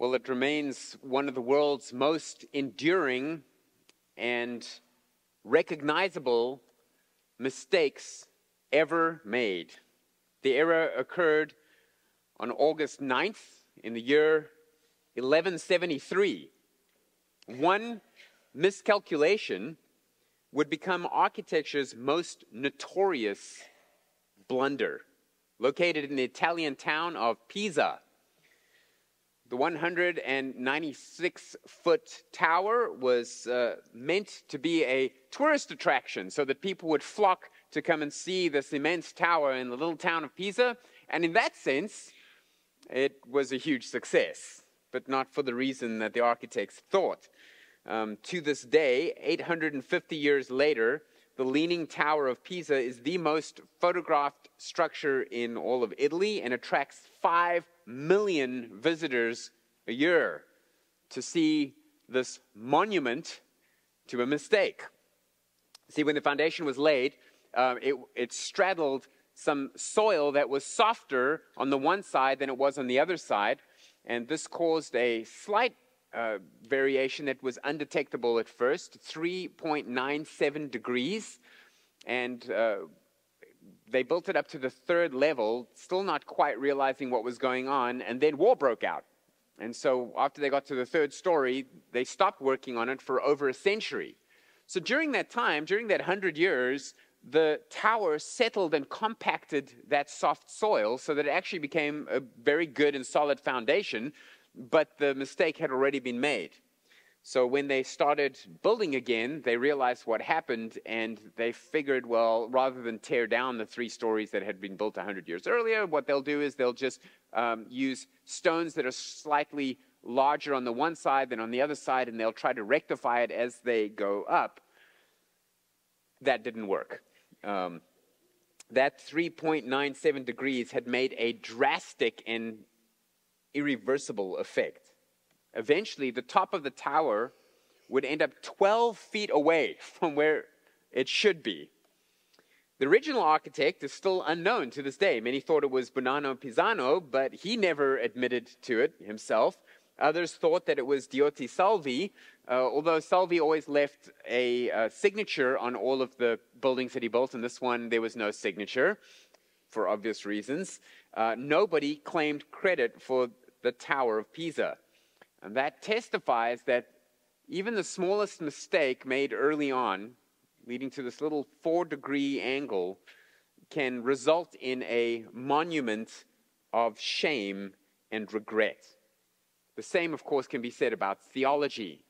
Well, it remains one of the world's most enduring and recognizable mistakes ever made. The error occurred on August 9th in the year 1173. One miscalculation would become architecture's most notorious blunder. Located in the Italian town of Pisa, the 196 foot tower was uh, meant to be a tourist attraction so that people would flock to come and see this immense tower in the little town of Pisa. And in that sense, it was a huge success, but not for the reason that the architects thought. Um, to this day, 850 years later, the Leaning Tower of Pisa is the most photographed structure in all of Italy and attracts 5 million visitors a year to see this monument to a mistake. See, when the foundation was laid, uh, it, it straddled some soil that was softer on the one side than it was on the other side. And this caused a slight uh, variation that was undetectable at first 3.97 degrees. And uh, they built it up to the third level, still not quite realizing what was going on. And then war broke out. And so after they got to the third story, they stopped working on it for over a century. So during that time, during that hundred years, the tower settled and compacted that soft soil so that it actually became a very good and solid foundation, but the mistake had already been made. So when they started building again, they realized what happened and they figured, well, rather than tear down the three stories that had been built 100 years earlier, what they'll do is they'll just um, use stones that are slightly larger on the one side than on the other side, and they'll try to rectify it as they go up. That didn't work. Um, that 3.97 degrees had made a drastic and irreversible effect. Eventually, the top of the tower would end up 12 feet away from where it should be. The original architect is still unknown to this day. Many thought it was Bonanno Pisano, but he never admitted to it himself. Others thought that it was Diotti Salvi, uh, although Salvi always left a uh, signature on all of the buildings that he built. In this one, there was no signature for obvious reasons. Uh, nobody claimed credit for the Tower of Pisa. And that testifies that even the smallest mistake made early on, leading to this little four degree angle, can result in a monument of shame and regret. The same, of course, can be said about theology.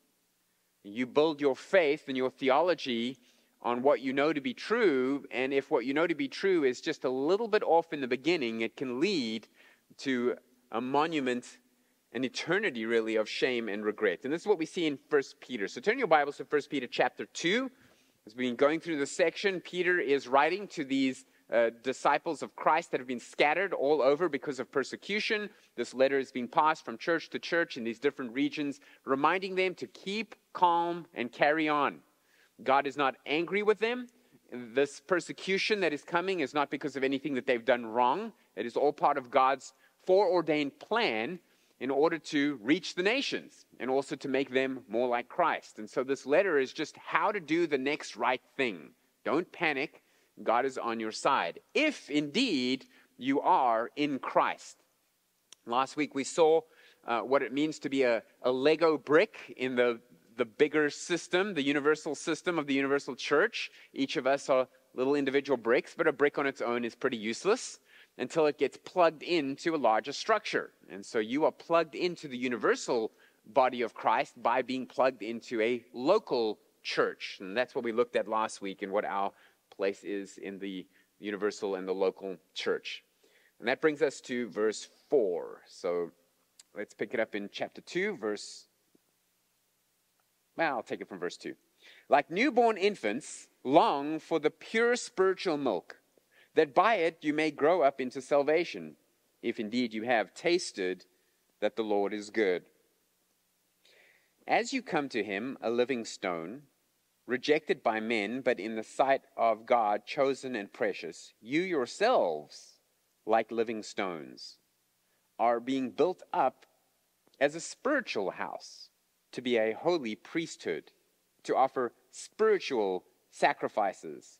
You build your faith and your theology on what you know to be true, and if what you know to be true is just a little bit off in the beginning, it can lead to a monument an eternity really of shame and regret. And this is what we see in 1 Peter. So turn your Bibles to 1 Peter chapter 2. As we've been going through this section, Peter is writing to these uh, disciples of Christ that have been scattered all over because of persecution. This letter is being passed from church to church in these different regions, reminding them to keep calm and carry on. God is not angry with them. This persecution that is coming is not because of anything that they've done wrong. It is all part of God's foreordained plan in order to reach the nations and also to make them more like Christ. And so this letter is just how to do the next right thing. Don't panic. God is on your side. If indeed you are in Christ. Last week we saw uh, what it means to be a, a Lego brick in the, the bigger system, the universal system of the universal church. Each of us are little individual bricks, but a brick on its own is pretty useless until it gets plugged into a larger structure. And so you are plugged into the universal body of Christ by being plugged into a local church. And that's what we looked at last week and what our place is in the universal and the local church. And that brings us to verse 4. So let's pick it up in chapter 2, verse. Well, I'll take it from verse 2. Like newborn infants, long for the pure spiritual milk that by it you may grow up into salvation, if indeed you have tasted that the Lord is good. As you come to him, a living stone, rejected by men, but in the sight of God chosen and precious, you yourselves, like living stones, are being built up as a spiritual house, to be a holy priesthood, to offer spiritual sacrifices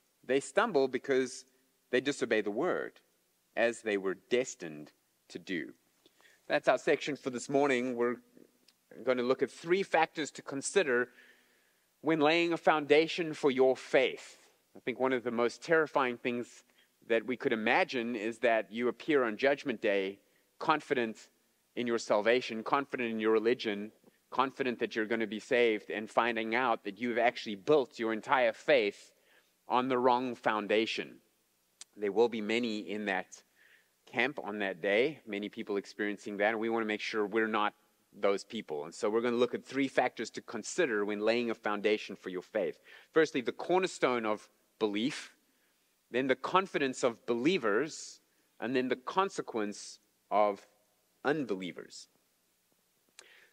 They stumble because they disobey the word, as they were destined to do. That's our section for this morning. We're going to look at three factors to consider when laying a foundation for your faith. I think one of the most terrifying things that we could imagine is that you appear on Judgment Day confident in your salvation, confident in your religion, confident that you're going to be saved, and finding out that you've actually built your entire faith on the wrong foundation. There will be many in that camp on that day, many people experiencing that, and we want to make sure we're not those people. And so we're going to look at three factors to consider when laying a foundation for your faith. Firstly, the cornerstone of belief, then the confidence of believers, and then the consequence of unbelievers.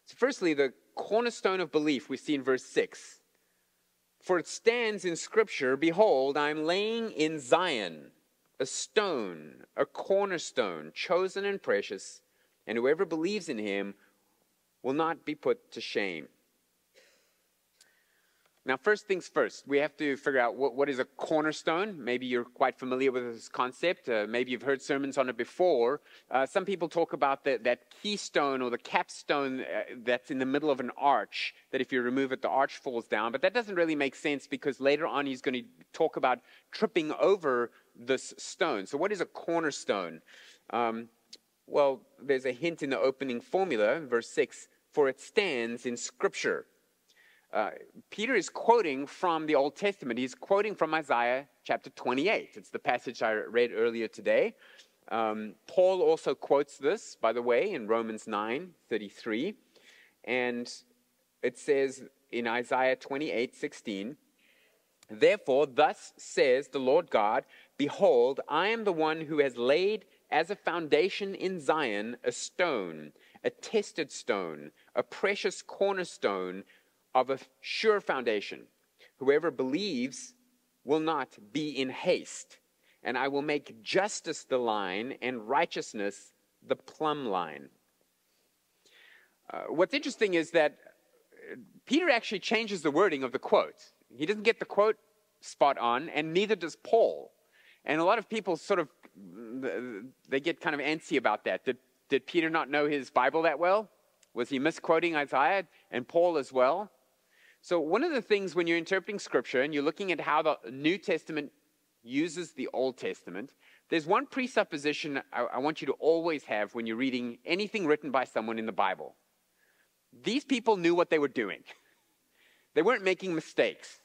So, firstly, the cornerstone of belief we see in verse 6. For it stands in Scripture Behold, I am laying in Zion a stone, a cornerstone, chosen and precious, and whoever believes in him will not be put to shame. Now, first things first, we have to figure out what, what is a cornerstone. Maybe you're quite familiar with this concept. Uh, maybe you've heard sermons on it before. Uh, some people talk about the, that keystone or the capstone uh, that's in the middle of an arch, that if you remove it, the arch falls down. But that doesn't really make sense because later on he's going to talk about tripping over this stone. So, what is a cornerstone? Um, well, there's a hint in the opening formula, verse 6 for it stands in Scripture. Uh, Peter is quoting from the Old Testament. He's quoting from Isaiah chapter 28. It's the passage I read earlier today. Um, Paul also quotes this, by the way, in Romans 9 33. And it says in Isaiah 28 16, Therefore, thus says the Lord God, Behold, I am the one who has laid as a foundation in Zion a stone, a tested stone, a precious cornerstone of a sure foundation. Whoever believes will not be in haste, and I will make justice the line and righteousness the plumb line. Uh, what's interesting is that Peter actually changes the wording of the quote. He doesn't get the quote spot on, and neither does Paul. And a lot of people sort of they get kind of antsy about that. Did, did Peter not know his Bible that well? Was he misquoting Isaiah and Paul as well? So, one of the things when you're interpreting scripture and you're looking at how the New Testament uses the Old Testament, there's one presupposition I, I want you to always have when you're reading anything written by someone in the Bible. These people knew what they were doing, they weren't making mistakes.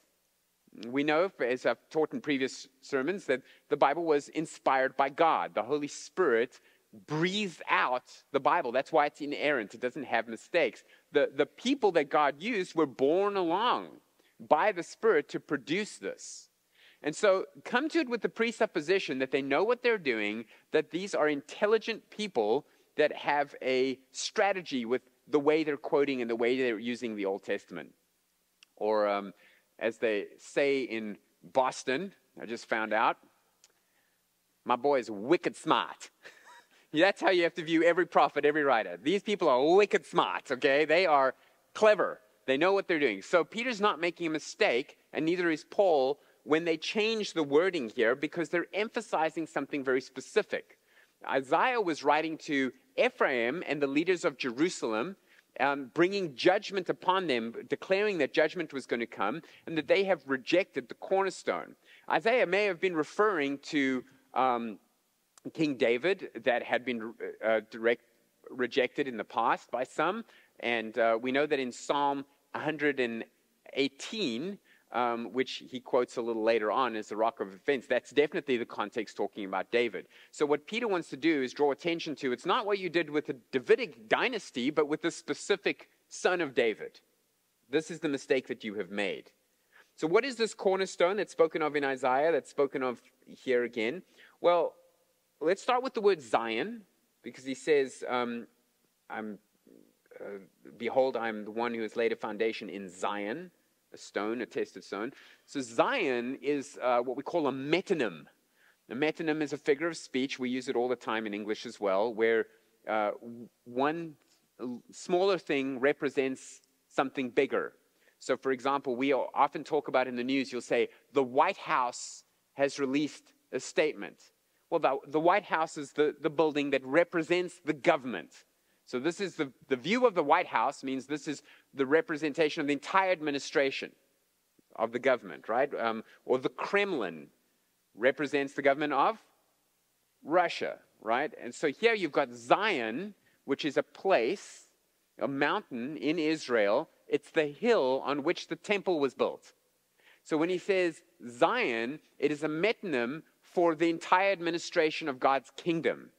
We know, as I've taught in previous sermons, that the Bible was inspired by God. The Holy Spirit breathed out the Bible. That's why it's inerrant, it doesn't have mistakes. The, the people that God used were born along by the Spirit to produce this. And so come to it with the presupposition that they know what they're doing, that these are intelligent people that have a strategy with the way they're quoting and the way they're using the Old Testament. Or um, as they say in Boston, I just found out, my boy is wicked smart. That's how you have to view every prophet, every writer. These people are wicked smart, okay? They are clever. They know what they're doing. So Peter's not making a mistake, and neither is Paul when they change the wording here because they're emphasizing something very specific. Isaiah was writing to Ephraim and the leaders of Jerusalem um, bringing judgment upon them, declaring that judgment was going to come, and that they have rejected the cornerstone. Isaiah may have been referring to um, King David that had been uh, direct, rejected in the past by some, and uh, we know that in Psalm 118, um, which he quotes a little later on as the rock of offense. That's definitely the context talking about David. So, what Peter wants to do is draw attention to it's not what you did with the Davidic dynasty, but with the specific son of David. This is the mistake that you have made. So, what is this cornerstone that's spoken of in Isaiah, that's spoken of here again? Well, let's start with the word Zion, because he says, um, I'm, uh, Behold, I'm the one who has laid a foundation in Zion, a stone, a tested stone. So, Zion is uh, what we call a metonym. A metonym is a figure of speech. We use it all the time in English as well, where uh, one smaller thing represents something bigger. So, for example, we often talk about in the news, you'll say, the White House has released a statement. Well, the, the White House is the, the building that represents the government. So, this is the, the view of the White House, means this is the representation of the entire administration of the government, right? Um, or the Kremlin represents the government of Russia, right? And so here you've got Zion, which is a place, a mountain in Israel. It's the hill on which the temple was built. So when he says Zion, it is a metonym for the entire administration of God's kingdom.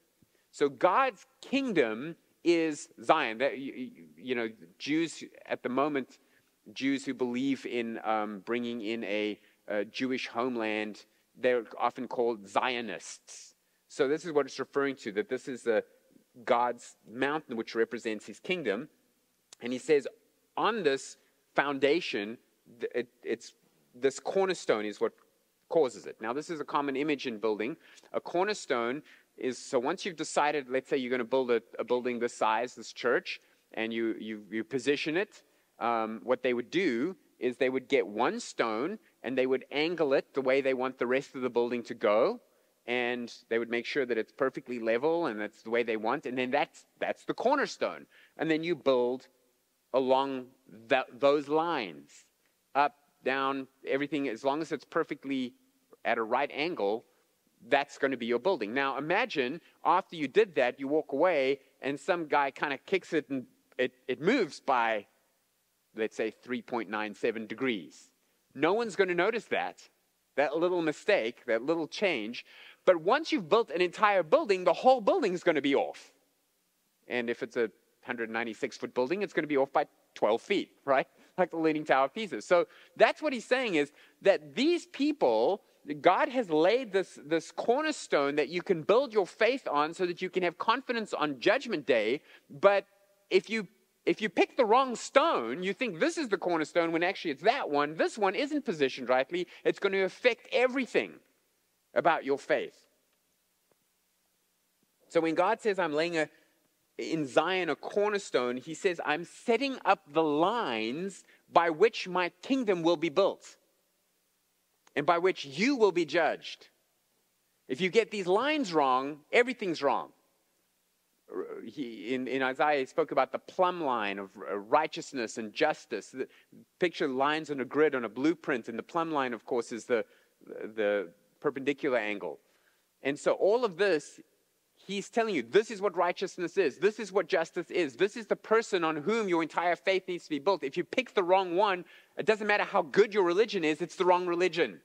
So God's kingdom is Zion. That, you, you know, Jews at the moment, Jews who believe in um, bringing in a, a Jewish homeland, they're often called Zionists. So this is what it's referring to, that this is God's mountain, which represents his kingdom. And he says, on this foundation, it, it's this cornerstone is what causes it. Now, this is a common image in building. A cornerstone is so once you've decided, let's say you're going to build a, a building this size, this church, and you, you, you position it, um, what they would do is they would get one stone and they would angle it the way they want the rest of the building to go and they would make sure that it's perfectly level and that's the way they want and then that's that's the cornerstone and then you build along that, those lines up down everything as long as it's perfectly at a right angle that's going to be your building now imagine after you did that you walk away and some guy kind of kicks it and it, it moves by let's say 3.97 degrees no one's going to notice that that little mistake that little change but once you've built an entire building, the whole building is going to be off. And if it's a 196 foot building, it's going to be off by 12 feet, right? Like the Leaning Tower of Pisa. So that's what he's saying is that these people, God has laid this, this cornerstone that you can build your faith on so that you can have confidence on Judgment Day. But if you if you pick the wrong stone, you think this is the cornerstone when actually it's that one. This one isn't positioned rightly. It's going to affect everything about your faith. So when God says, I'm laying a, in Zion a cornerstone, he says, I'm setting up the lines by which my kingdom will be built and by which you will be judged. If you get these lines wrong, everything's wrong. Uh, he, in, in Isaiah, he spoke about the plumb line of uh, righteousness and justice. The, picture lines on a grid on a blueprint, and the plumb line, of course, is the, the, perpendicular angle. And so all of this, he's telling you, this is what righteousness is. This is what justice is. This is the person on whom your entire faith needs to be built. If you pick the wrong one, it doesn't matter how good your religion is, it's the wrong religion.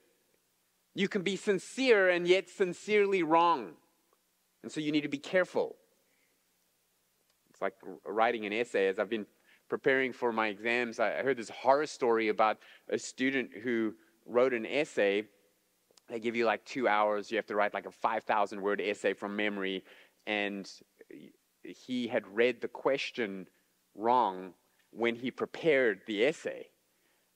You can be sincere and yet sincerely wrong. And so you need to be careful. It's like writing an essay. As I've been preparing for my exams, I heard this horror story about a student who wrote an essay they give you like two hours. You have to write like a 5,000 word essay from memory. And he had read the question wrong when he prepared the essay.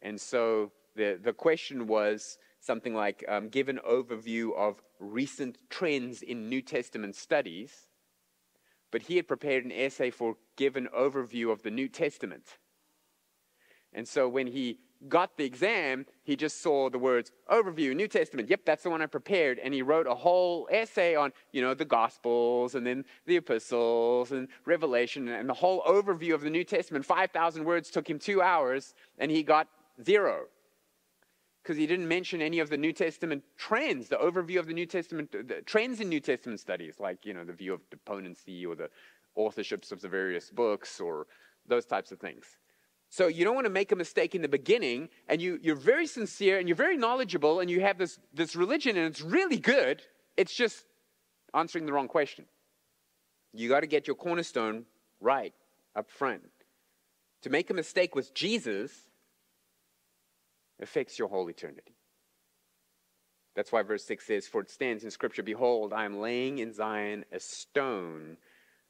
And so the, the question was something like um, give an overview of recent trends in New Testament studies. But he had prepared an essay for give an overview of the New Testament. And so when he got the exam, he just saw the words overview, New Testament. Yep, that's the one I prepared. And he wrote a whole essay on, you know, the Gospels and then the epistles and Revelation and the whole overview of the New Testament. 5,000 words took him two hours and he got zero. Because he didn't mention any of the New Testament trends, the overview of the New Testament, the trends in New Testament studies, like, you know, the view of deponency or the authorships of the various books or those types of things. So you don't want to make a mistake in the beginning, and you, you're very sincere and you're very knowledgeable, and you have this, this religion, and it's really good. It's just answering the wrong question. You got to get your cornerstone right up front to make a mistake with Jesus affects your whole eternity. That's why verse 6 says, For it stands in Scripture, Behold, I am laying in Zion a stone,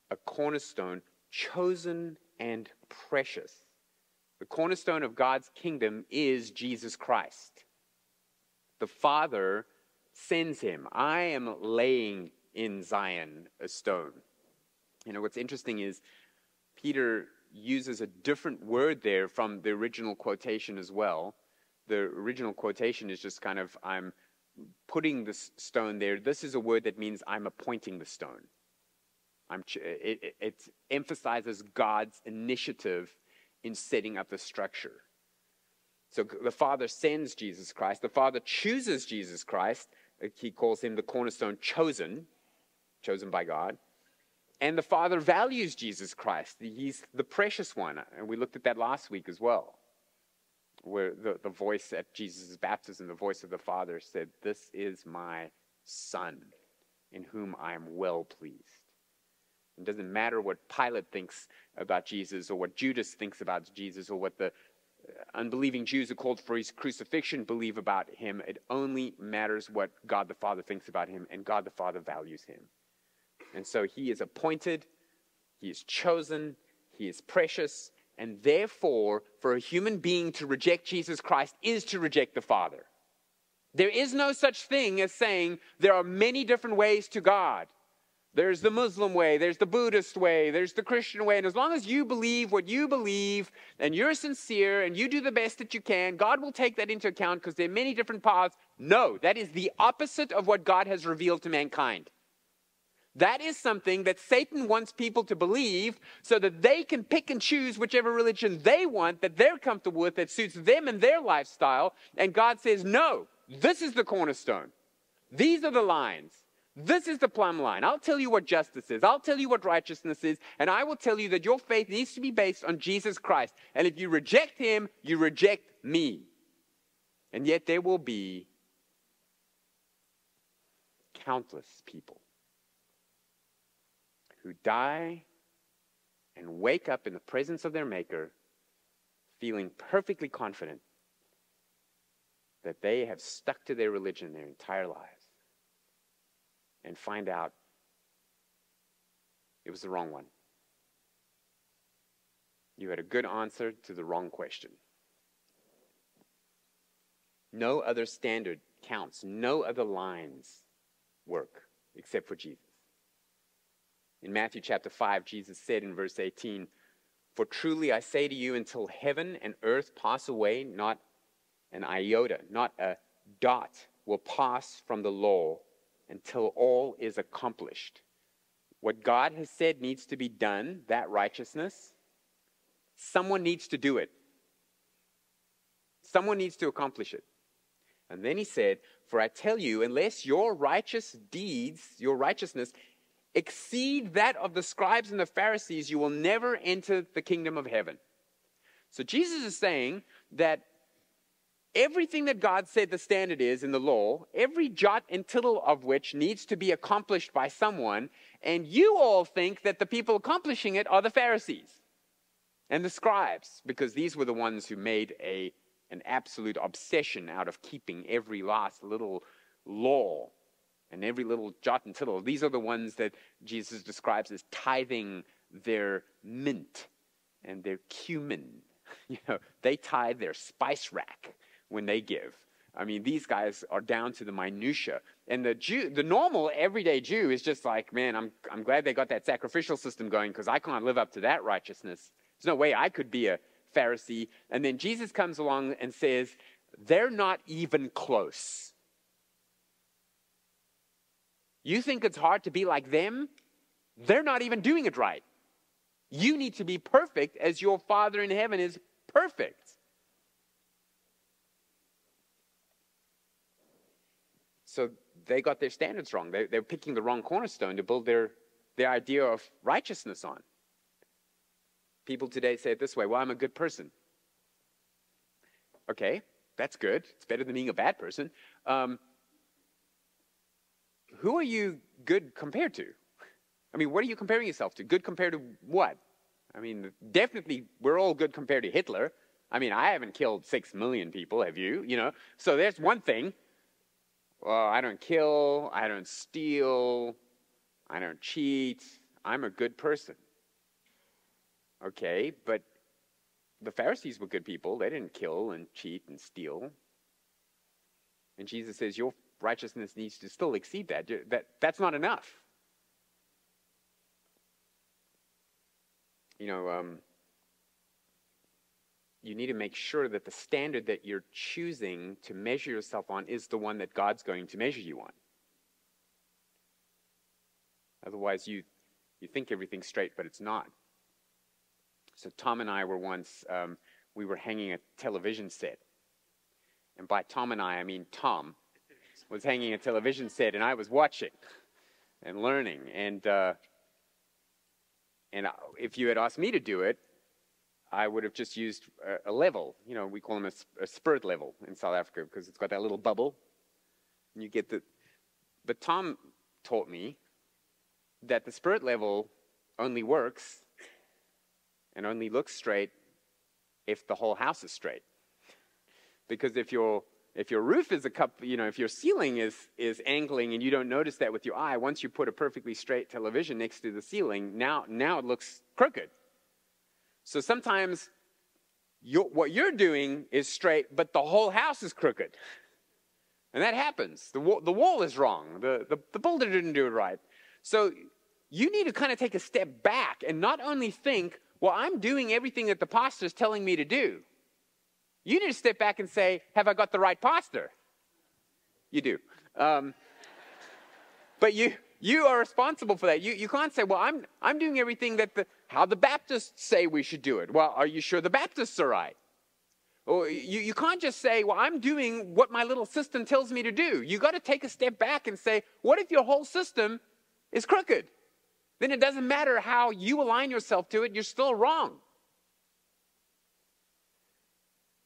a cornerstone, chosen and precious. The cornerstone of God's kingdom is Jesus Christ. The Father sends him. I am laying in Zion a stone. You know, what's interesting is Peter uses a different word there from the original quotation as well. The original quotation is just kind of, I'm putting this stone there. This is a word that means I'm appointing the stone. I'm, it, it, it emphasizes God's initiative in setting up the structure. So the Father sends Jesus Christ. The Father chooses Jesus Christ. Uh, he calls him the cornerstone chosen, chosen by God. And the Father values Jesus Christ. He's the precious one. Uh, and we looked at that last week as well, where the, the voice at Jesus' baptism, the voice of the Father said, This is my Son, in whom I am well pleased. It doesn't matter what Pilate thinks about Jesus or what Judas thinks about Jesus or what the uh, unbelieving Jews who called for his crucifixion believe about him. It only matters what God the Father thinks about him, and God the Father values him. And so he is appointed, he is chosen, he is precious, and therefore, for a human being to reject Jesus Christ is to reject the Father. There is no such thing as saying there are many different ways to God. There's the Muslim way, there's the Buddhist way, there's the Christian way. And as long as you believe what you believe and you're sincere and you do the best that you can, God will take that into account because there are many different paths. No, that is the opposite of what God has revealed to mankind. That is something that Satan wants people to believe so that they can pick and choose whichever religion they want, that they're comfortable with, that suits them and their lifestyle. And God says, no, this is the cornerstone. These are the lines. This is the plumb line. I'll tell you what justice is. I'll tell you what righteousness is. And I will tell you that your faith needs to be based on Jesus Christ. And if you reject him, you reject me. And yet there will be countless people who die and wake up in the presence of their Maker feeling perfectly confident that they have stuck to their religion their entire lives and find out it was the wrong one. You had a good answer to the wrong question. No other standard counts, no other lines work except for Jesus. In Matthew chapter 5, Jesus said in verse 18, For truly I say to you, until heaven and earth pass away, not an iota, not a dot will pass from the law until all is accomplished. What God has said needs to be done, that righteousness, someone needs to do it. Someone needs to accomplish it. And then he said, For I tell you, unless your righteous deeds, your righteousness, exceed that of the scribes and the Pharisees, you will never enter the kingdom of heaven. So Jesus is saying that everything that God said the standard is in the law, every jot and tittle of which needs to be accomplished by someone, and you all think that the people accomplishing it are the Pharisees and the scribes, because these were the ones who made a, an absolute obsession out of keeping every last little law and every little jot and tittle. These are the ones that Jesus describes as tithing their mint and their cumin. You know, they tithe their spice rack when they give. I mean, these guys are down to the minutia. And the Jew, the normal everyday Jew is just like, man, I'm, I'm glad they got that sacrificial system going because I can't live up to that righteousness. There's no way I could be a Pharisee. And then Jesus comes along and says, they're not even close. You think it's hard to be like them? They're not even doing it right. You need to be perfect as your Father in heaven is perfect. So they got their standards wrong. They, they're picking the wrong cornerstone to build their, their idea of righteousness on. People today say it this way well, I'm a good person. Okay, that's good. It's better than being a bad person. Um, who are you good compared to? I mean, what are you comparing yourself to? Good compared to what? I mean, definitely, we're all good compared to Hitler. I mean, I haven't killed six million people, have you? You know, so there's one thing. Well, I don't kill, I don't steal, I don't cheat, I'm a good person. Okay, but the Pharisees were good people. They didn't kill and cheat and steal. And Jesus says, Your righteousness needs to still exceed that. that that's not enough. You know, um, you need to make sure that the standard that you're choosing to measure yourself on is the one that God's going to measure you on. Otherwise, you, you think everything's straight, but it's not. So, Tom and I were once, um, we were hanging a television set. And by Tom and I, I mean Tom was hanging a television set, and I was watching and learning. And, uh, and if you had asked me to do it, I would have just used a, a level. You know, we call them a, a spirit level in South Africa because it's got that little bubble. And you get the. But Tom taught me that the spirit level only works and only looks straight if the whole house is straight. Because if your if your roof is a cup, you know, if your ceiling is is angling and you don't notice that with your eye, once you put a perfectly straight television next to the ceiling, now now it looks crooked. So sometimes you're, what you're doing is straight, but the whole house is crooked. And that happens. The wall, the wall is wrong. The, the, the builder didn't do it right. So you need to kind of take a step back and not only think, well, I'm doing everything that the pastor is telling me to do. You need to step back and say, have I got the right pastor? You do. Um, but you, you are responsible for that. You, you can't say, well, I'm, I'm doing everything that the, how the Baptists say we should do it. Well, are you sure the Baptists are right? Or you, you can't just say, well, I'm doing what my little system tells me to do. You got to take a step back and say, what if your whole system is crooked? Then it doesn't matter how you align yourself to it, you're still wrong.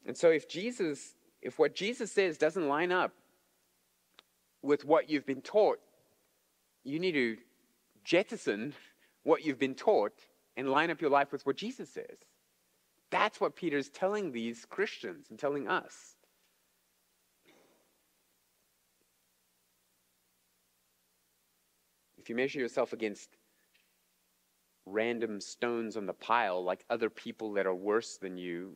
And so if Jesus, if what Jesus says doesn't line up with what you've been taught, you need to jettison what you've been taught and line up your life with what Jesus says. That's what Peter's telling these Christians and telling us. If you measure yourself against random stones on the pile, like other people that are worse than you,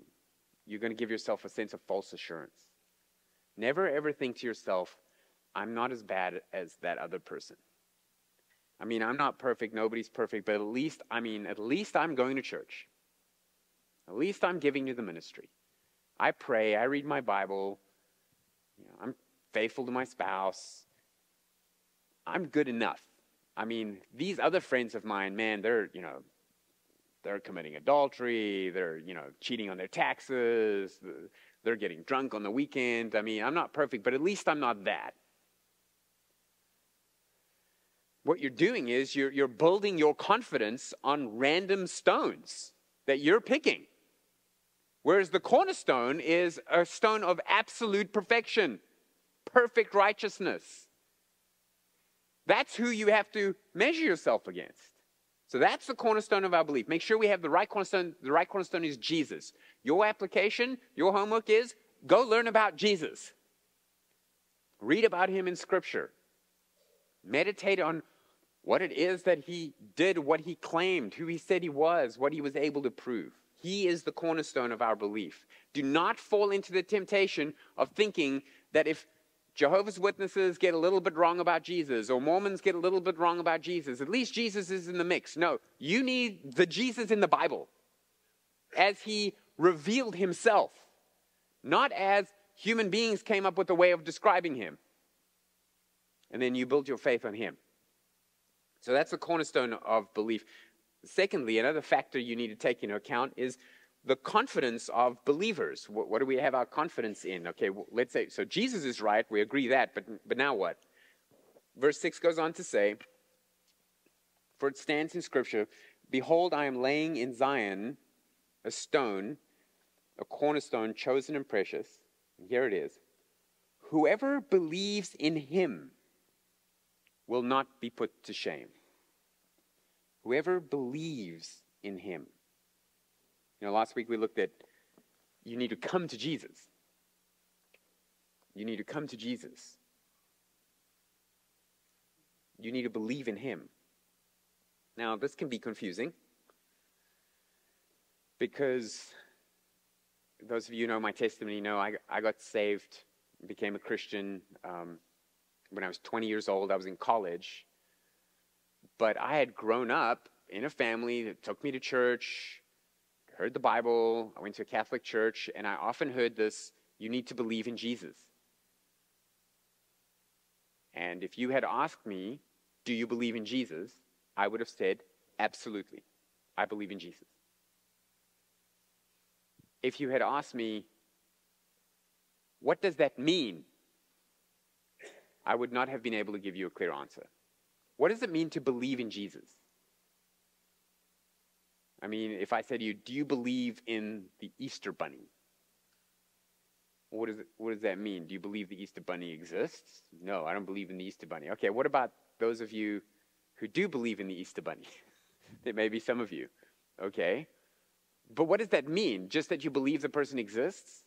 you're going to give yourself a sense of false assurance. Never ever think to yourself, I'm not as bad as that other person. I mean, I'm not perfect, nobody's perfect, but at least, I mean, at least I'm going to church. At least I'm giving to the ministry. I pray, I read my Bible, you know, I'm faithful to my spouse. I'm good enough. I mean, these other friends of mine, man, they're, you know, they're committing adultery, they're, you know, cheating on their taxes, they're getting drunk on the weekend. I mean, I'm not perfect, but at least I'm not that what you're doing is you're, you're building your confidence on random stones that you're picking. Whereas the cornerstone is a stone of absolute perfection, perfect righteousness. That's who you have to measure yourself against. So that's the cornerstone of our belief. Make sure we have the right cornerstone. The right cornerstone is Jesus. Your application, your homework is go learn about Jesus. Read about him in Scripture. Meditate on what it is that he did, what he claimed, who he said he was, what he was able to prove. He is the cornerstone of our belief. Do not fall into the temptation of thinking that if Jehovah's Witnesses get a little bit wrong about Jesus, or Mormons get a little bit wrong about Jesus, at least Jesus is in the mix. No, you need the Jesus in the Bible as he revealed himself, not as human beings came up with a way of describing him. And then you build your faith on him. So that's the cornerstone of belief. Secondly, another factor you need to take into account is the confidence of believers. What, what do we have our confidence in? Okay, well, let's say, so Jesus is right, we agree that, but, but now what? Verse 6 goes on to say, For it stands in Scripture, Behold, I am laying in Zion a stone, a cornerstone chosen and precious. And here it is. Whoever believes in him will not be put to shame. Whoever believes in him. You know, last week we looked at you need to come to Jesus. You need to come to Jesus. You need to believe in Him. Now, this can be confusing because those of you who know my testimony know I, I got saved, became a Christian um, when I was 20 years old. I was in college. But I had grown up in a family that took me to church, heard the Bible. I went to a Catholic church, and I often heard this you need to believe in Jesus. And if you had asked me, Do you believe in Jesus? I would have said, Absolutely. I believe in Jesus. If you had asked me, What does that mean? I would not have been able to give you a clear answer. What does it mean to believe in Jesus? I mean, if I said to you, Do you believe in the Easter Bunny? What, is what does that mean? Do you believe the Easter Bunny exists? No, I don't believe in the Easter Bunny. Okay, what about those of you who do believe in the Easter Bunny? there may be some of you. Okay. But what does that mean? Just that you believe the person exists?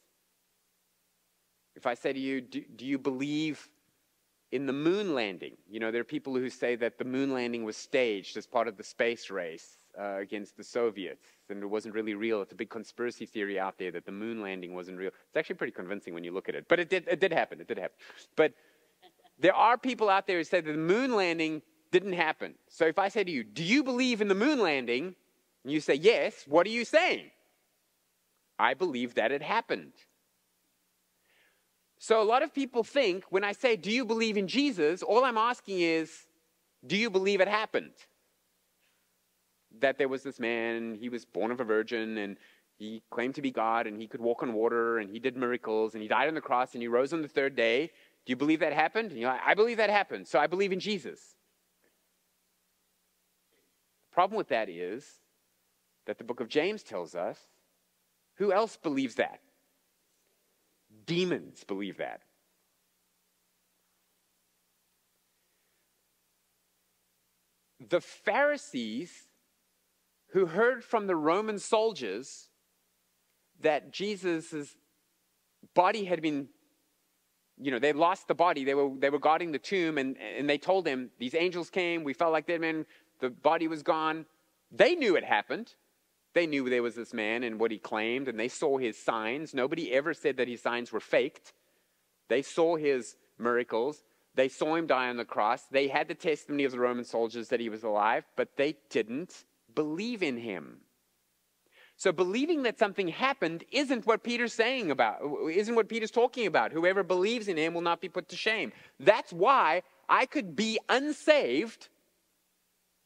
If I say to you, Do, do you believe in the moon landing? You know, there are people who say that the moon landing was staged as part of the space race uh, against the Soviets, and it wasn't really real. It's a big conspiracy theory out there that the moon landing wasn't real. It's actually pretty convincing when you look at it, but it did, it did happen. It did happen. But there are people out there who say that the moon landing didn't happen. So if I say to you, Do you believe in the moon landing? And you say, Yes, what are you saying? I believe that it happened. So a lot of people think when I say, Do you believe in Jesus? all I'm asking is, Do you believe it happened? that there was this man, he was born of a virgin, and he claimed to be God, and he could walk on water, and he did miracles, and he died on the cross, and he rose on the third day. Do you believe that happened? And you're like, I believe that happened, so I believe in Jesus. The problem with that is that the book of James tells us who else believes that? Demons believe that. The Pharisees who heard from the Roman soldiers that Jesus' body had been, you know, they lost the body. They were, they were guarding the tomb, and, and they told him, These angels came, we felt like dead men, the body was gone. They knew it happened. They knew there was this man and what he claimed, and they saw his signs. Nobody ever said that his signs were faked. They saw his miracles. They saw him die on the cross. They had the testimony of the Roman soldiers that he was alive, but they didn't believe in him. So believing that something happened isn't what Peter's saying about, isn't what Peter's talking about. Whoever believes in him will not be put to shame. That's why I could be unsaved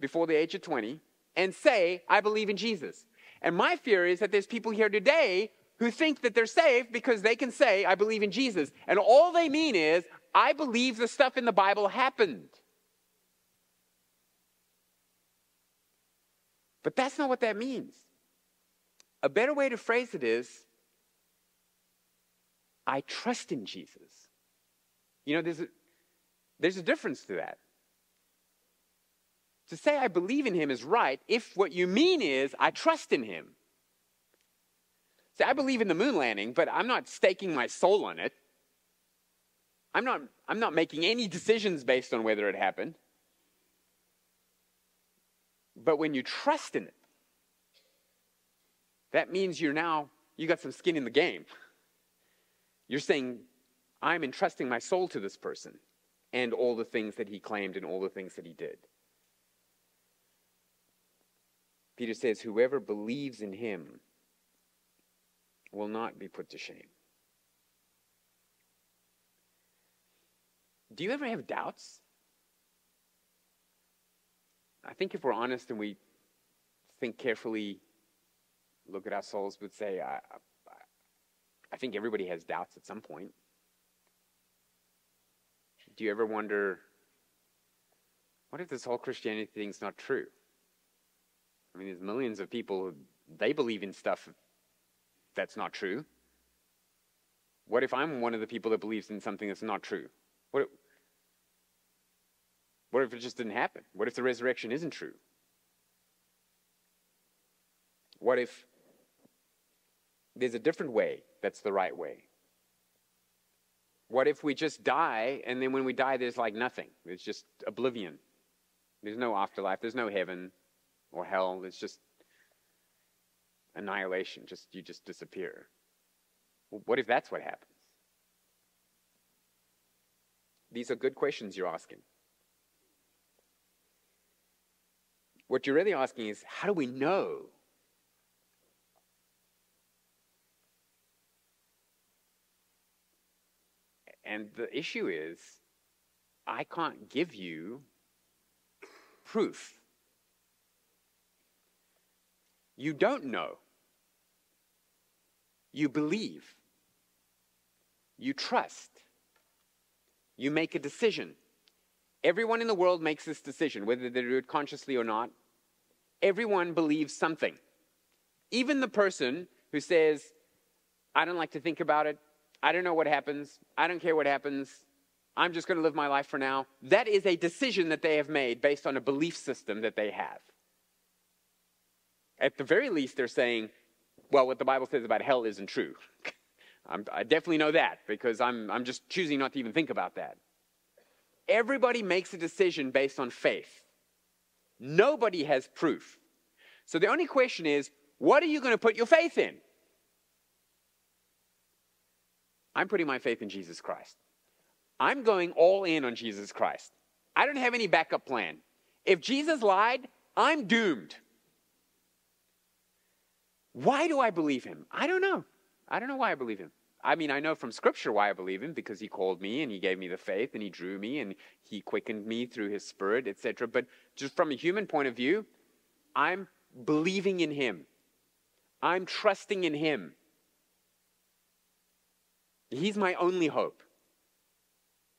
before the age of 20 and say, I believe in Jesus. And my fear is that there's people here today who think that they're saved because they can say, I believe in Jesus. And all they mean is, I believe the stuff in the Bible happened. But that's not what that means. A better way to phrase it is I trust in Jesus. You know, there's a, there's a difference to that. To say I believe in him is right if what you mean is I trust in him. See, I believe in the moon landing, but I'm not staking my soul on it. I'm not, I'm not making any decisions based on whether it happened. But when you trust in it, that means you're now, you got some skin in the game. You're saying, I'm entrusting my soul to this person and all the things that he claimed and all the things that he did. Peter says, Whoever believes in him will not be put to shame. Do you ever have doubts? I think if we're honest and we think carefully, look at our souls, would say, I, I, I think everybody has doubts at some point. Do you ever wonder, what if this whole Christianity thing's not true? I mean, there's millions of people who they believe in stuff that's not true. What if I'm one of the people that believes in something that's not true? What, what if it just didn't happen? What if the resurrection isn't true? What if there's a different way that's the right way? What if we just die and then when we die, there's like nothing? It's just oblivion. There's no afterlife, there's no heaven or hell. It's just annihilation. Just you just disappear. What if that's what happens? These are good questions you're asking. What you're really asking is how do we know? And the issue is, I can't give you proof. You don't know. You believe. You trust. You make a decision. Everyone in the world makes this decision, whether they do it consciously or not. Everyone believes something. Even the person who says, I don't like to think about it, I don't know what happens, I don't care what happens, I'm just going to live my life for now. That is a decision that they have made based on a belief system that they have. At the very least, they're saying, well, what the Bible says about hell isn't true. i definitely know that because I'm, I'm just choosing not to even think about that. Everybody makes a decision based on faith. Nobody has proof. So the only question is, what are you going to put your faith in? I'm putting my faith in Jesus Christ. I'm going all in on Jesus Christ. I don't have any backup plan. If Jesus lied, I'm doomed. Why do I believe him? I don't know. I don't know why I believe him. I mean, I know from scripture why I believe him because he called me and he gave me the faith and he drew me and he quickened me through his spirit, etc. But just from a human point of view, I'm believing in him. I'm trusting in him. He's my only hope.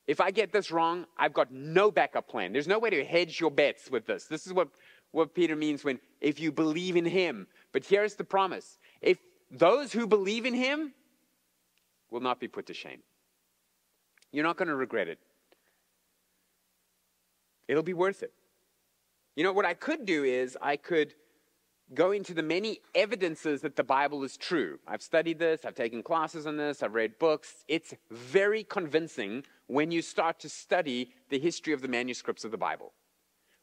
If I get this wrong, I've got no backup plan. There's no way to hedge your bets with this. This is what, what Peter means when if you believe in him. But here's the promise if those who believe in him will not be put to shame, you're not going to regret it. It'll be worth it. You know, what I could do is I could go into the many evidences that the Bible is true. I've studied this, I've taken classes on this, I've read books. It's very convincing when you start to study the history of the manuscripts of the Bible.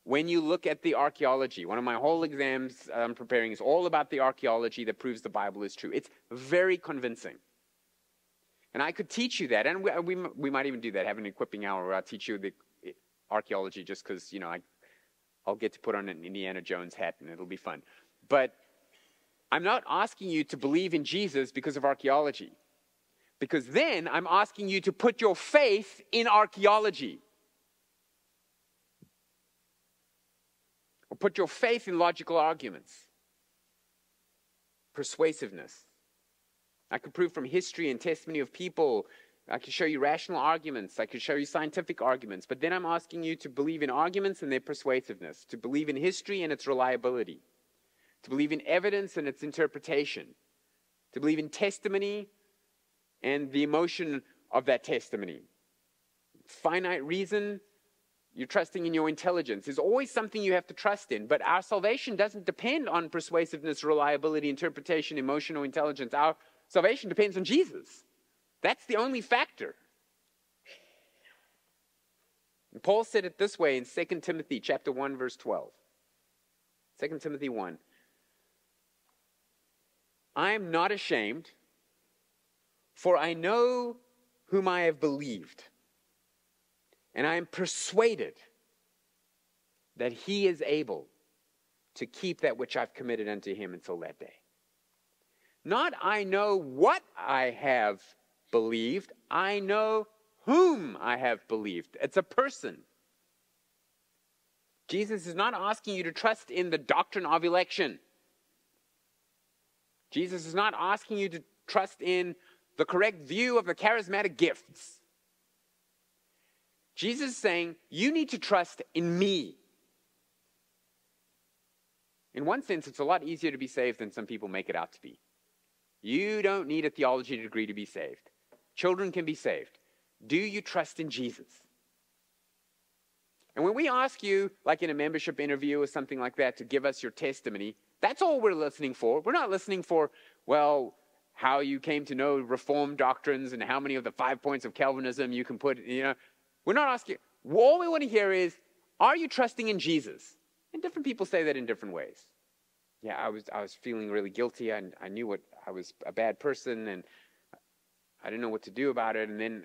When you look at the archaeology, one of my whole exams I'm preparing is all about the archaeology that proves the Bible is true. It's very convincing. And I could teach you that, and we, we, we might even do that, have an equipping hour where I'll teach you the eh, archaeology just because, you know, I, I'll get to put on an Indiana Jones hat and it'll be fun. But I'm not asking you to believe in Jesus because of archaeology. Because then I'm asking you to put your faith in archaeology. Or put your faith in logical arguments, persuasiveness. I could prove from history and testimony of people. I could show you rational arguments. I could show you scientific arguments. But then I'm asking you to believe in arguments and their persuasiveness, to believe in history and its reliability to believe in evidence and its interpretation, to believe in testimony and the emotion of that testimony. Finite reason, you're trusting in your intelligence. There's always something you have to trust in, but our salvation doesn't depend on persuasiveness, reliability, interpretation, emotional intelligence. Our salvation depends on Jesus. That's the only factor. And Paul said it this way in 2 Timothy chapter 1 verse 12. 2 Timothy 1. I am not ashamed, for I know whom I have believed, and I am persuaded that he is able to keep that which I've committed unto him until that day. Not I know what I have believed, I know whom I have believed. It's a person. Jesus is not asking you to trust in the doctrine of election. Jesus is not asking you to trust in the correct view of the charismatic gifts. Jesus is saying, You need to trust in me. In one sense, it's a lot easier to be saved than some people make it out to be. You don't need a theology degree to be saved. Children can be saved. Do you trust in Jesus? And when we ask you, like in a membership interview or something like that, to give us your testimony, that's all we're listening for. We're not listening for, well, how you came to know Reformed doctrines and how many of the five points of Calvinism you can put, you know. We're not asking, all we want to hear is, are you trusting in Jesus? And different people say that in different ways. Yeah, I was, I was feeling really guilty. I, I knew what I was a bad person and I didn't know what to do about it. And then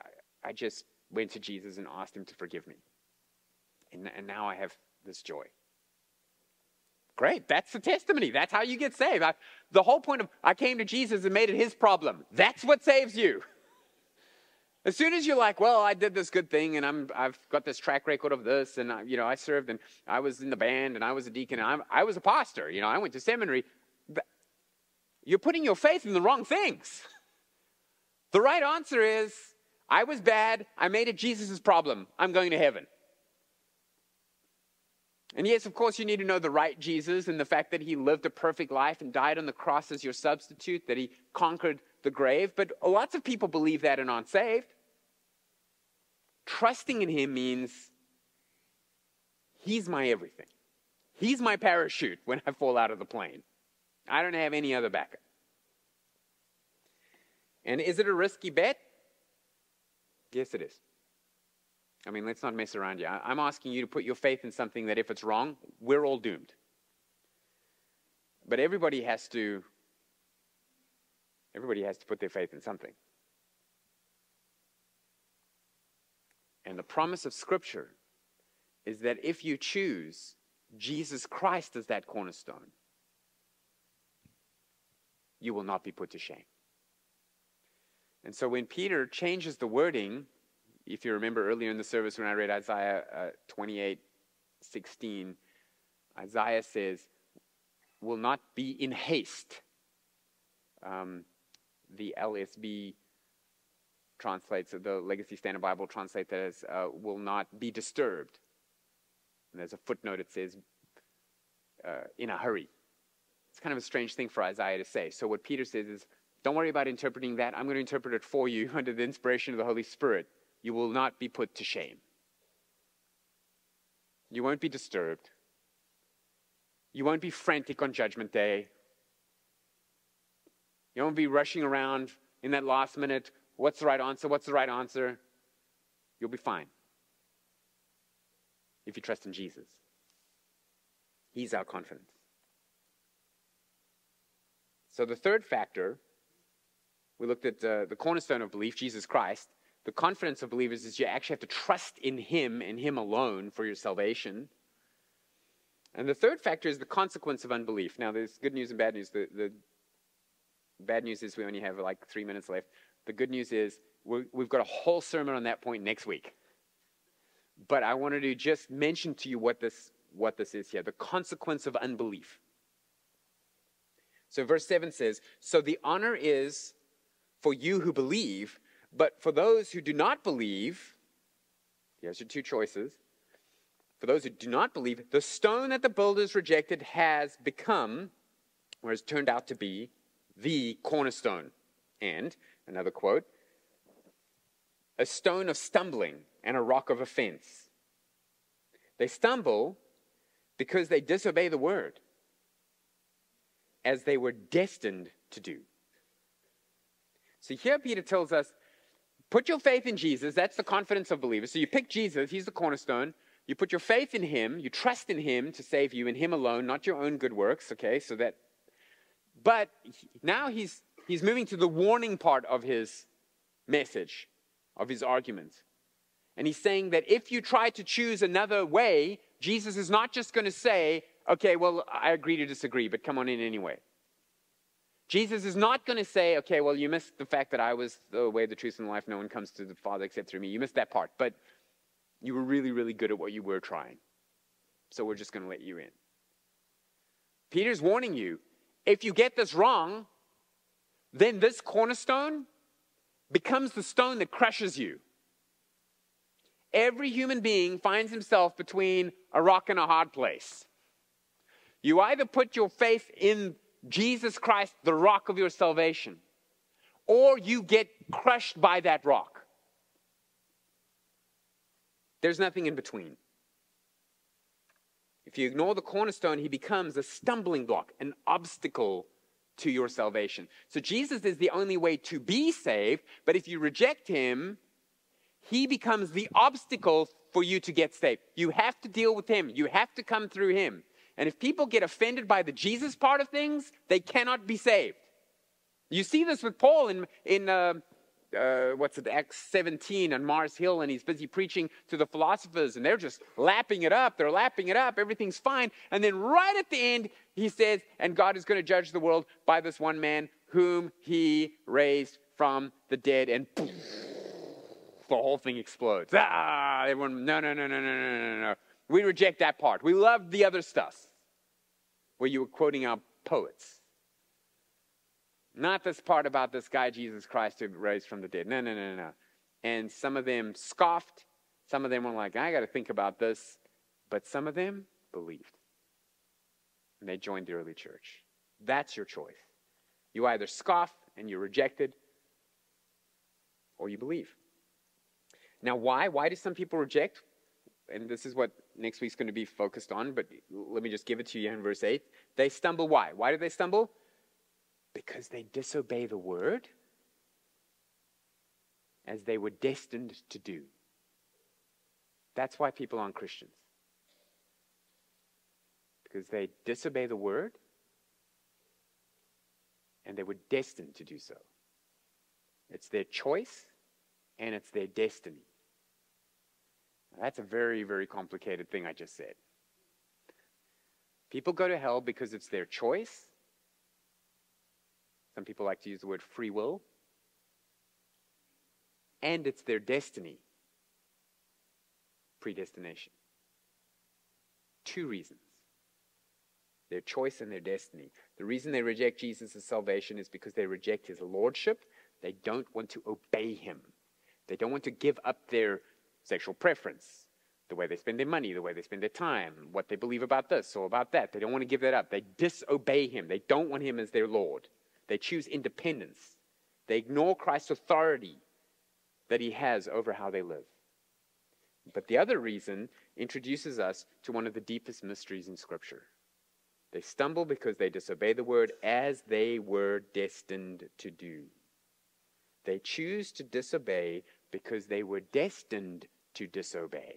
I, I just went to Jesus and asked him to forgive me. And, and now I have this joy. Great, that's the testimony. That's how you get saved. I, the whole point of I came to Jesus and made it his problem. That's what saves you. As soon as you're like, well, I did this good thing and I'm, I've got this track record of this and, I, you know, I served and I was in the band and I was a deacon and I'm, I was a pastor, you know, I went to seminary. You're putting your faith in the wrong things. The right answer is, I was bad. I made it Jesus' problem. I'm going to heaven. And yes, of course, you need to know the right Jesus and the fact that he lived a perfect life and died on the cross as your substitute, that he conquered the grave. But lots of people believe that and aren't saved. Trusting in him means he's my everything. He's my parachute when I fall out of the plane. I don't have any other backup. And is it a risky bet? Yes, it is. I mean, let's not mess around here. I'm asking you to put your faith in something that if it's wrong, we're all doomed. But everybody has to everybody has to put their faith in something. And the promise of scripture is that if you choose Jesus Christ as that cornerstone, you will not be put to shame. And so when Peter changes the wording if you remember earlier in the service when I read Isaiah uh, 28 16, Isaiah says, will not be in haste. Um, the LSB translates, the Legacy Standard Bible translates that as uh, will not be disturbed. And there's a footnote that says, uh, in a hurry. It's kind of a strange thing for Isaiah to say. So what Peter says is, don't worry about interpreting that. I'm going to interpret it for you under the inspiration of the Holy Spirit you will not be put to shame. You won't be disturbed. You won't be frantic on Judgment Day. You won't be rushing around in that last minute. What's the right answer? What's the right answer? You'll be fine if you trust in Jesus. He's our confidence. So, the third factor, we looked at uh, the cornerstone of belief, Jesus Christ the confidence of believers is you actually have to trust in Him and Him alone for your salvation. And the third factor is the consequence of unbelief. Now, there's good news and bad news. The, the bad news is we only have like three minutes left. The good news is we have got a whole sermon on that point next week. But I wanted to just mention to you what this, what this is here the consequence of unbelief. So, verse 7 says, So the honor is for you who believe but for those who do not believe, here's your two choices. For those who do not believe, the stone that the builders rejected has become, or has turned out to be, the cornerstone. And, another quote, a stone of stumbling and a rock of offense. They stumble because they disobey the word, as they were destined to do. So here Peter tells us Put your faith in Jesus. That's the confidence of believers. So you pick Jesus, he's the cornerstone. You put your faith in him, you trust in him to save you, in him alone, not your own good works, okay? So that but now he's he's moving to the warning part of his message, of his argument. And he's saying that if you try to choose another way, Jesus is not just going to say, okay, well, I agree to disagree, but come on in anyway. Jesus is not going to say, okay, well, you missed the fact that I was the way, the truth, and the life. No one comes to the Father except through me. You missed that part, but you were really, really good at what you were trying. So we're just going to let you in. Peter's warning you if you get this wrong, then this cornerstone becomes the stone that crushes you. Every human being finds himself between a rock and a hard place. You either put your faith in Jesus Christ, the rock of your salvation, or you get crushed by that rock. There's nothing in between. If you ignore the cornerstone, he becomes a stumbling block, an obstacle to your salvation. So Jesus is the only way to be saved, but if you reject him, he becomes the obstacle for you to get saved. You have to deal with him, you have to come through him. And if people get offended by the Jesus part of things, they cannot be saved. You see this with Paul in, in uh, uh, what's it, Acts 17 on Mars Hill, and he's busy preaching to the philosophers, and they're just lapping it up. They're lapping it up. Everything's fine. And then right at the end, he says, and God is going to judge the world by this one man whom he raised from the dead. And poof, the whole thing explodes. Ah, everyone, no, no, no, no, no, no, no, no. We reject that part. We love the other stuff where you were quoting our poets. Not this part about this guy, Jesus Christ, who raised from the dead. No, no, no, no. And some of them scoffed. Some of them were like, I got to think about this. But some of them believed. And they joined the early church. That's your choice. You either scoff and you're rejected, or you believe. Now, why? Why do some people reject? And this is what next week's going to be focused on, but let me just give it to you in verse 8. They stumble. Why? Why do they stumble? Because they disobey the word as they were destined to do. That's why people aren't Christians. Because they disobey the word and they were destined to do so. It's their choice and it's their destiny. Now, that's a very, very complicated thing I just said. People go to hell because it's their choice some people like to use the word free will. And it's their destiny. Predestination. Two reasons their choice and their destiny. The reason they reject Jesus' salvation is because they reject his lordship. They don't want to obey him. They don't want to give up their sexual preference, the way they spend their money, the way they spend their time, what they believe about this or about that. They don't want to give that up. They disobey him. They don't want him as their Lord. They choose independence. They ignore Christ's authority that he has over how they live. But the other reason introduces us to one of the deepest mysteries in Scripture. They stumble because they disobey the word as they were destined to do. They choose to disobey because they were destined to disobey.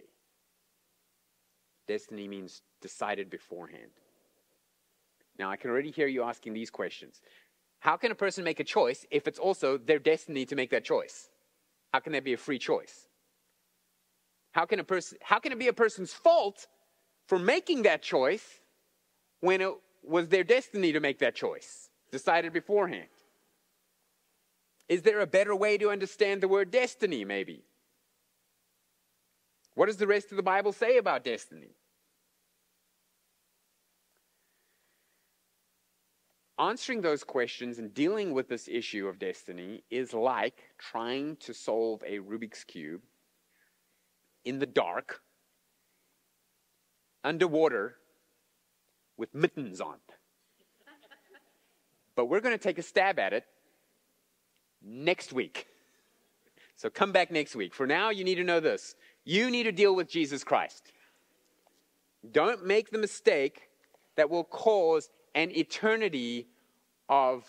Destiny means decided beforehand. Now, I can already hear you asking these questions. How can a person make a choice if it's also their destiny to make that choice? How can that be a free choice? How can, a person, how can it be a person's fault for making that choice when it was their destiny to make that choice, decided beforehand? Is there a better way to understand the word destiny, maybe? What does the rest of the Bible say about destiny? Answering those questions and dealing with this issue of destiny is like trying to solve a Rubik's Cube in the dark, underwater, with mittens on. but we're going to take a stab at it next week. So come back next week. For now, you need to know this you need to deal with Jesus Christ. Don't make the mistake that will cause an eternity of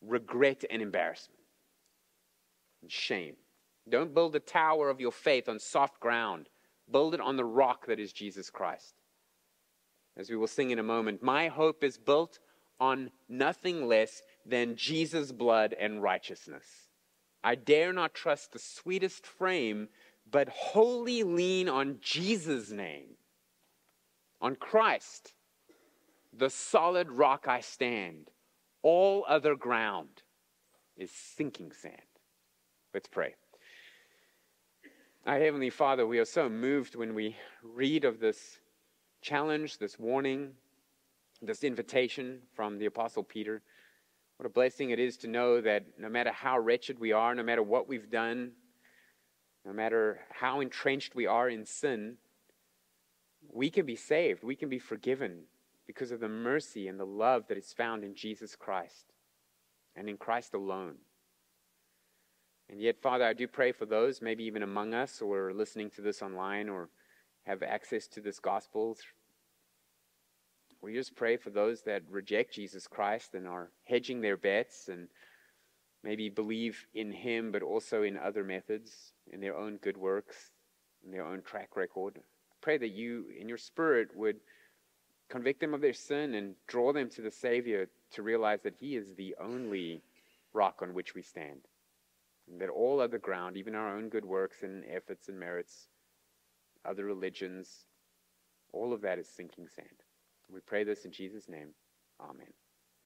regret and embarrassment and shame. Don't build a tower of your faith on soft ground. Build it on the rock that is Jesus Christ. As we will sing in a moment, my hope is built on nothing less than Jesus' blood and righteousness. I dare not trust the sweetest frame, but wholly lean on Jesus' name, on Christ the solid rock I stand. All other ground is sinking sand. Let's pray. Our Heavenly Father, we are so moved when we read of this challenge, this warning, this invitation from the Apostle Peter. What a blessing it is to know that no matter how wretched we are, no matter what we've done, no matter how entrenched we are in sin, we can be saved, we can be forgiven, because of the mercy and the love that is found in Jesus Christ and in Christ alone. And yet, Father, I do pray for those, maybe even among us, or listening to this online, or have access to this gospel we just pray for those that reject Jesus Christ and are hedging their bets and maybe believe in Him, but also in other methods, in their own good works, in their own track record. Pray that you, in your spirit, would convict them of their sin and draw them to the Savior to realize that He is the only rock on which we stand. And that all other ground, even our own good works and efforts and merits, other religions, all of that is sinking sand. We pray this in Jesus' name. Amen.